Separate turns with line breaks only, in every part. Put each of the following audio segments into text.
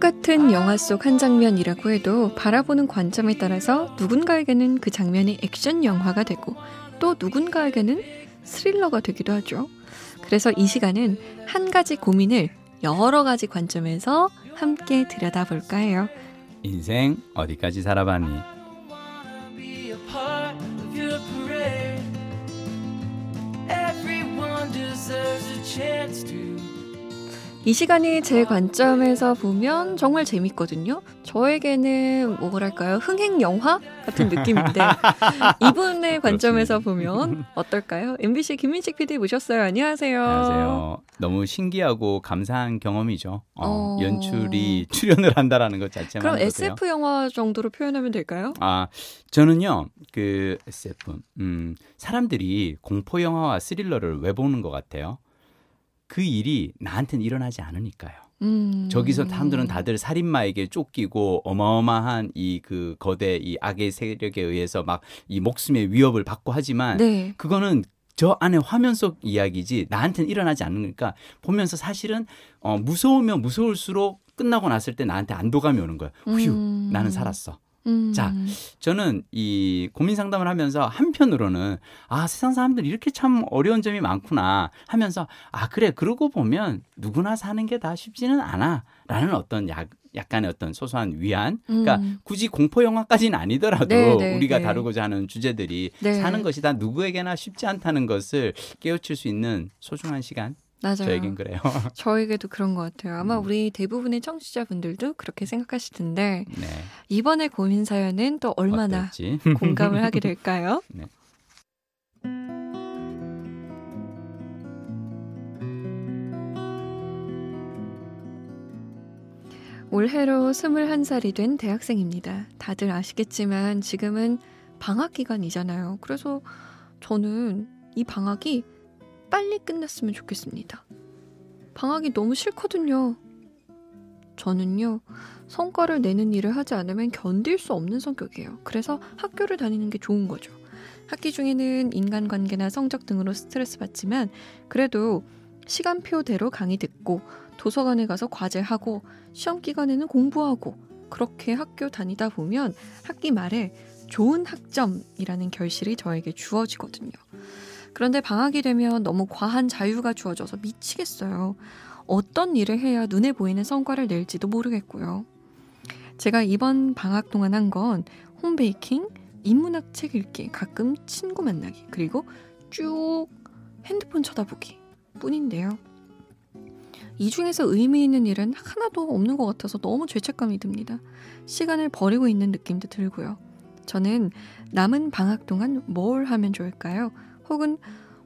똑같은 영화 속 한 장면이라고 해도 바라보는 관점에 따라서 누군가에게는 그 장면이 액션 영화가 되고 또 누군가에게는 스릴러가 되기도 하죠. 그래서 이 시간은 한 가지 고민을 여러 가지 관점에서 함께 들여다볼까 해요.
인생 어디까지 살아봤니?
이 시간이 제 관점에서 보면 정말 재밌거든요. 저에게는 뭐랄까요? 흥행 영화 같은 느낌인데 이분의 관점에서 보면 어떨까요? MBC 김민식 PD 모셨어요. 안녕하세요.
안녕하세요. 너무 신기하고 감사한 경험이죠. 어,
어.
연출이 출연을 한다라는 것 자체만.
그럼. SF 영화 정도로 표현하면 될까요?
아, 저는요, 그 SF, 음, 사람들이 공포 영화와 스릴러를 왜 보는 것 같아요? 그 일이 나한테는 일어나지 않으니까요.
음.
저기서 사람들은 다들 살인마에게 쫓기고 어마어마한 이 그 거대 이 악의 세력에 의해서 막 이 목숨의 위협을 받고 하지만
네.
그거는 저 안에 화면 속 이야기지 나한테는 일어나지 않으니까 보면서 사실은 어 무서우면 무서울수록 끝나고 났을 때 나한테 안도감이 오는 거야. 휴,
음.
나는 살았어.
음.
자, 저는 이 고민 상담을 하면서 한편으로는 아 세상 사람들 이렇게 참 어려운 점이 많구나 하면서 아 그래 그러고 보면 누구나 사는 게 다 쉽지는 않아 라는 어떤 약 약간의 어떤 소소한 위안 그러니까
음.
굳이 공포 영화까지는 아니더라도
네, 네,
우리가
네.
다루고자 하는 주제들이
네.
사는 것이 다 누구에게나 쉽지 않다는 것을 깨우칠 수 있는 소중한 시간
맞아요.
저에겐 그래요.
저에게도 그런 것 같아요. 아마
음.
우리 대부분의 청취자분들도 그렇게 생각하실 텐데
네.
이번에 고민 사연은 또 얼마나
어떨지.
공감을 하게 될까요?
네.
올해로 21살이 된 대학생입니다. 다들 아시겠지만 지금은 방학 기간이잖아요. 그래서 저는 이 방학이 빨리 끝났으면 좋겠습니다. 방학이 너무 싫거든요. 저는요, 성과를 내는 일을 하지 않으면 견딜 수 없는 성격이에요. 그래서 학교를 다니는 게 좋은 거죠. 학기 중에는 인간관계나 성적 등으로 스트레스 받지만 그래도 시간표대로 강의 듣고 도서관에 가서 과제하고 시험 기간에는 공부하고 그렇게 학교 다니다 보면 학기 말에 좋은 학점이라는 결실이 저에게 주어지거든요. 그런데 방학이 되면 너무 과한 자유가 주어져서 미치겠어요. 어떤 일을 해야 눈에 보이는 성과를 낼지도 모르겠고요. 제가 이번 방학 동안 한 건 홈베이킹, 인문학 책 읽기, 가끔 친구 만나기, 그리고 쭉 핸드폰 쳐다보기 뿐인데요. 이 중에서 의미 있는 일은 하나도 없는 것 같아서 너무 죄책감이 듭니다. 시간을 버리고 있는 느낌도 들고요. 저는 남은 방학 동안 뭘 하면 좋을까요? 혹은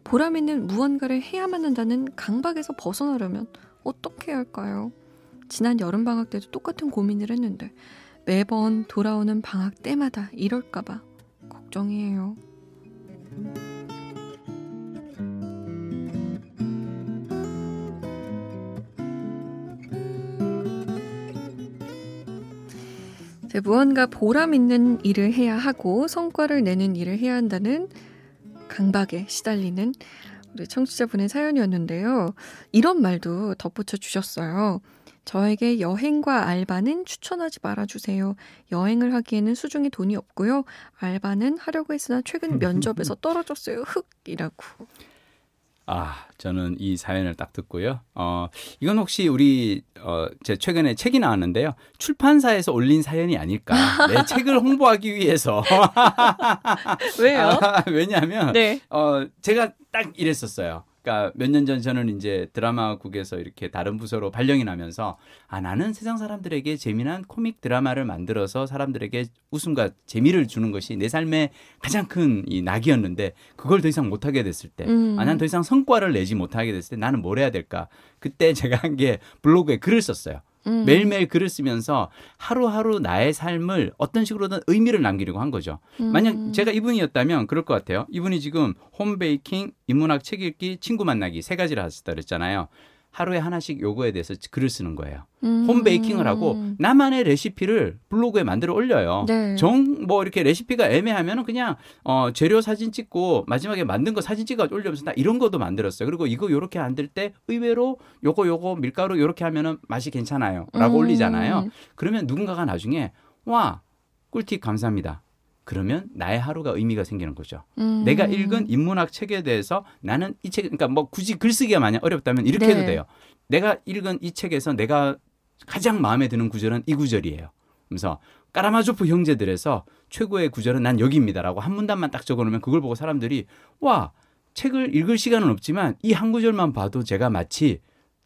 보람 있는 무언가를 해야만 한다는 강박에서 벗어나려면 어떻게 해야 할까요? 지난 여름 방학 때도 똑같은 고민을 했는데 매번 돌아오는 방학 때마다 이럴까봐 걱정이에요. 이제 무언가 보람 있는 일을 해야 하고 성과를 내는 일을 해야 한다는 강박에 시달리는 우리 청취자분의 사연이었는데요. 이런 말도 덧붙여 주셨어요. 저에게 여행과 알바는 추천하지 말아주세요. 여행을 하기에는 수중에 돈이 없고요. 알바는 하려고 했으나 최근 면접에서 떨어졌어요. 흑이라고.
아, 저는 이 사연을 딱 듣고요. 어, 이건 혹시 우리, 어, 제 최근에 책이 나왔는데요. 출판사에서 올린 사연이 아닐까. 내 책을 홍보하기 위해서.
왜요?
아, 왜냐하면,
네.
어, 제가 딱 이랬었어요. 그러니까 몇 년 전 저는 이제 드라마국에서 이렇게 다른 부서로 발령이 나면서 아 나는 세상 사람들에게 재미난 코믹 드라마를 만들어서 사람들에게 웃음과 재미를 주는 것이 내 삶의 가장 큰 이 낙이었는데 그걸 더 이상 못하게 됐을 때,
음.
아난 더 이상 성과를 내지 못하게 됐을 때 나는 뭘 해야 될까? 그때 제가 한 게 블로그에 글을 썼어요.
음.
매일매일 글을 쓰면서 하루하루 나의 삶을 어떤 식으로든 의미를 남기려고 한 거죠.
음.
만약 제가 이분이었다면 그럴 것 같아요. 이분이 지금 홈베이킹, 인문학 책 읽기, 친구 만나기 세 가지를 하셨다 그랬잖아요. 하루에 하나씩 요거에 대해서 글을 쓰는 거예요.
음.
홈베이킹을 하고 나만의 레시피를 블로그에 만들어 올려요.
네.
정뭐 이렇게 레시피가 애매하면은 그냥 어 재료 사진 찍고 마지막에 만든 거 사진 찍어 올려면서 나 이런 것도 만들었어요. 그리고 이거 요렇게 만들 때 의외로 요거 요거 밀가루 요렇게 하면은 맛이 괜찮아요라고
음.
올리잖아요. 그러면 누군가가 나중에 와 꿀팁 감사합니다. 그러면 나의 하루가 의미가 생기는 거죠.
음.
내가 읽은 인문학 책에 대해서 나는 이 책, 그러니까 뭐 굳이 글쓰기가 만약 어렵다면 이렇게
네.
해도 돼요. 내가 읽은 이 책에서 내가 가장 마음에 드는 구절은 이 구절이에요. 그래서 까라마조프 형제들에서 최고의 구절은 난 여기입니다라고 한 문단만 딱 적어놓으면 그걸 보고 사람들이 와 책을 읽을 시간은 없지만 이 한 구절만 봐도 제가 마치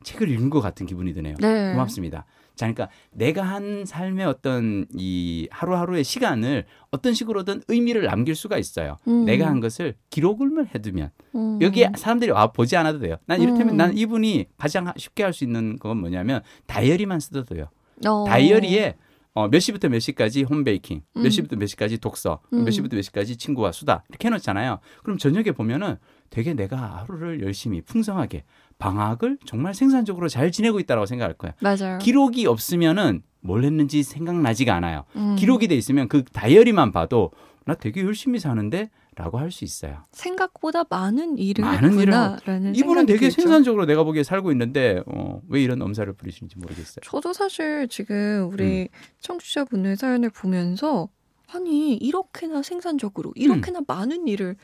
책을 읽은 것 같은 기분이 드네요.
네.
고맙습니다. 자, 그러니까 내가 한 삶의 어떤 이 하루하루의 시간을 어떤 식으로든 의미를 남길 수가 있어요.
음.
내가 한 것을 기록을 해두면
음.
여기에 사람들이 와 보지 않아도 돼요. 난 이를테면
음.
난 이분이 가장 쉽게 할 수 있는 건 뭐냐면 다이어리만 써도 돼요.
어.
다이어리에 어, 몇 시부터 몇 시까지 홈베이킹, 몇
음.
시부터 몇 시까지 독서,
음.
몇 시부터 몇 시까지 친구와 수다 이렇게 해놓잖아요. 그럼 저녁에 보면은 되게 내가 하루를 열심히 풍성하게 방학을 정말 생산적으로 잘 지내고 있다라고 생각할 거예요.
맞아요.
기록이 없으면은 뭘 했는지 생각나지가 않아요.
음.
기록이 돼 있으면 그 다이어리만 봐도 나 되게 열심히 사는데 라고 할 수 있어요.
생각보다 많은 일을
많은 일을 이분은
생각이
되게
들죠.
생산적으로 내가 보기에 살고 있는데 어, 왜 이런 엄살을 부리시는지 모르겠어요.
저도 사실 지금 우리
음.
청취자분의 사연을 보면서 아니 이렇게나 생산적으로 이렇게나 많은 일을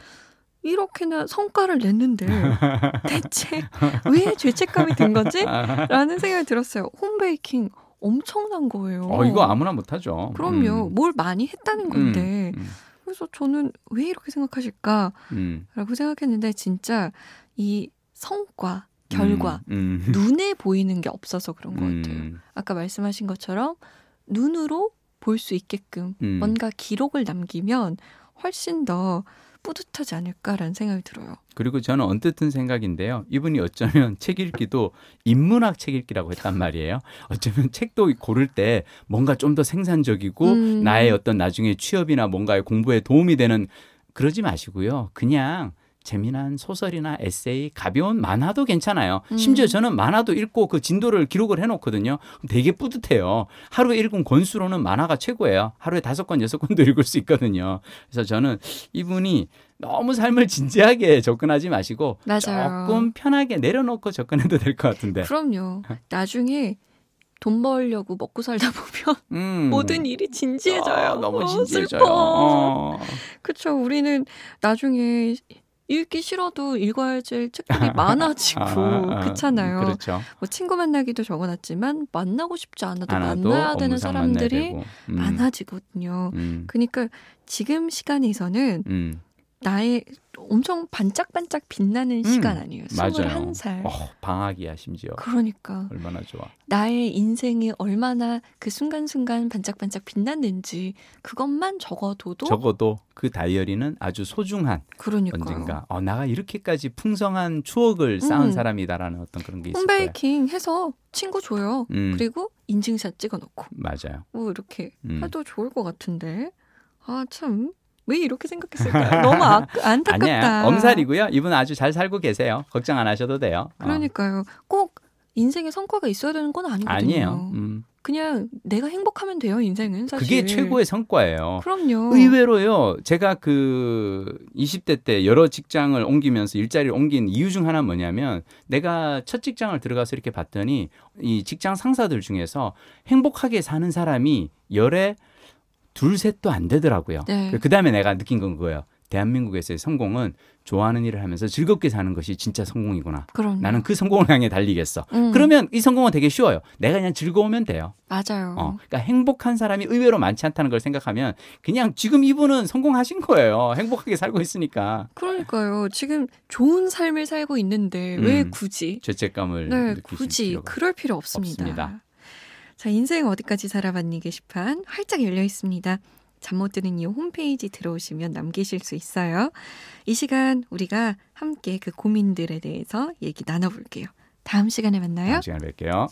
이렇게나 성과를 냈는데 대체 왜 죄책감이 든 거지? 라는 생각이 들었어요. 홈베이킹 엄청난 거예요.
어, 이거 아무나 못하죠.
그럼요.
음.
뭘 많이 했다는 건데.
음,
그래서 저는 왜 이렇게 생각하실까라고
음,
생각했는데 진짜 이 성과, 결과,
음, 음.
눈에 보이는 게 없어서 그런 것 같아요.
음,
아까 말씀하신 것처럼 눈으로 볼 수 있게끔
음.
뭔가 기록을 남기면 훨씬 더 뿌듯하지 않을까라는 생각이 들어요.
그리고 저는 언뜻 든 생각인데요. 이분이 어쩌면 책 읽기도 인문학 책 읽기라고 했단 말이에요. 어쩌면 책도 고를 때 뭔가 좀 더 생산적이고
음.
나의 어떤 나중에 취업이나 뭔가의 공부에 도움이 되는 그러지 마시고요. 그냥 재미난 소설이나 에세이, 가벼운 만화도 괜찮아요.
음.
심지어 저는 만화도 읽고 그 진도를 기록을 해놓거든요. 되게 뿌듯해요. 하루에 읽은 권수로는 만화가 최고예요. 하루에 다섯 권, 여섯 권도 읽을 수 있거든요. 그래서 저는 이분이 너무 삶을 진지하게 접근하지 마시고
맞아요.
조금 편하게 내려놓고 접근해도 될 것 같은데.
그럼요. 나중에 돈 벌려고 먹고 살다 보면
음.
모든 일이 진지해져요.
아, 너무
어,
진지해져요.
슬퍼.
어.
그쵸. 우리는 나중에 읽기 싫어도 읽어야 될 책들이 많아지고
아, 아,
그렇잖아요.
그렇죠.
뭐 친구 만나기도 적어놨지만 만나고 싶지 않아도
하나도
만나야 되는 사람들이.
음,
많아지거든요.
음,
그러니까 지금 시간에서는
음.
나의 엄청 반짝반짝 빛나는 시간 아니에요.
맞아요.
21살.
어, 방학이야 심지어.
그러니까
얼마나 좋아.
나의 인생이 얼마나 그 순간순간 반짝반짝 빛났는지 그것만 적어둬도
적어도 그 다이어리는 아주 소중한
그러니까
언젠가 어, 나가 이렇게까지 풍성한 추억을 쌓은
음.
사람이다라는 어떤 그런 게 있을 거예요.
홈베이킹 해서 친구 줘요.
음,
그리고 인증샷 찍어 놓고
맞아요.
뭐 이렇게
음.
해도 좋을 것 같은데 아 참 왜 이렇게 생각했을까요? 너무 아, 안타깝다.
아니야 엄살이고요. 이분 아주 잘 살고 계세요. 걱정 안 하셔도 돼요. 어.
그러니까요. 꼭 인생에 성과가 있어야 되는 건 아니거든요.
아니에요. 음.
그냥 내가 행복하면 돼요. 인생은 사실.
그게 최고의 성과예요.
그럼요.
의외로요, 제가 그 20대 때 여러 직장을 옮기면서 일자리를 옮긴 이유 중 하나는 뭐냐면 내가 첫 직장을 들어가서 이렇게 봤더니 이 직장 상사들 중에서 행복하게 사는 사람이 열에 둘, 셋도 안 되더라고요.
네.
그 다음에 내가 느낀 건 그거예요. 대한민국에서의 성공은 좋아하는 일을 하면서 즐겁게 사는 것이 진짜 성공이구나.
그럼
나는 그 성공을 향해 달리겠어.
음,
그러면 이 성공은 되게 쉬워요. 내가 그냥 즐거우면 돼요.
맞아요.
어, 그러니까 행복한 사람이 의외로 많지 않다는 걸 생각하면 그냥 지금 이분은 성공하신 거예요. 행복하게 살고 있으니까
그러니까요. 지금 좋은 삶을 살고 있는데 왜
음,
굳이
죄책감을
네, 굳이 그럴 필요 없습니다.
없습니다.
자, 인생 어디까지 살아봤니 게시판 활짝 열려 있습니다. 잠 못 드는 이유 홈페이지 들어오시면 남기실 수 있어요. 이 시간 우리가 함께 그 고민들에 대해서 얘기 나눠볼게요. 다음 시간에 만나요.
다음 시간에 뵐게요.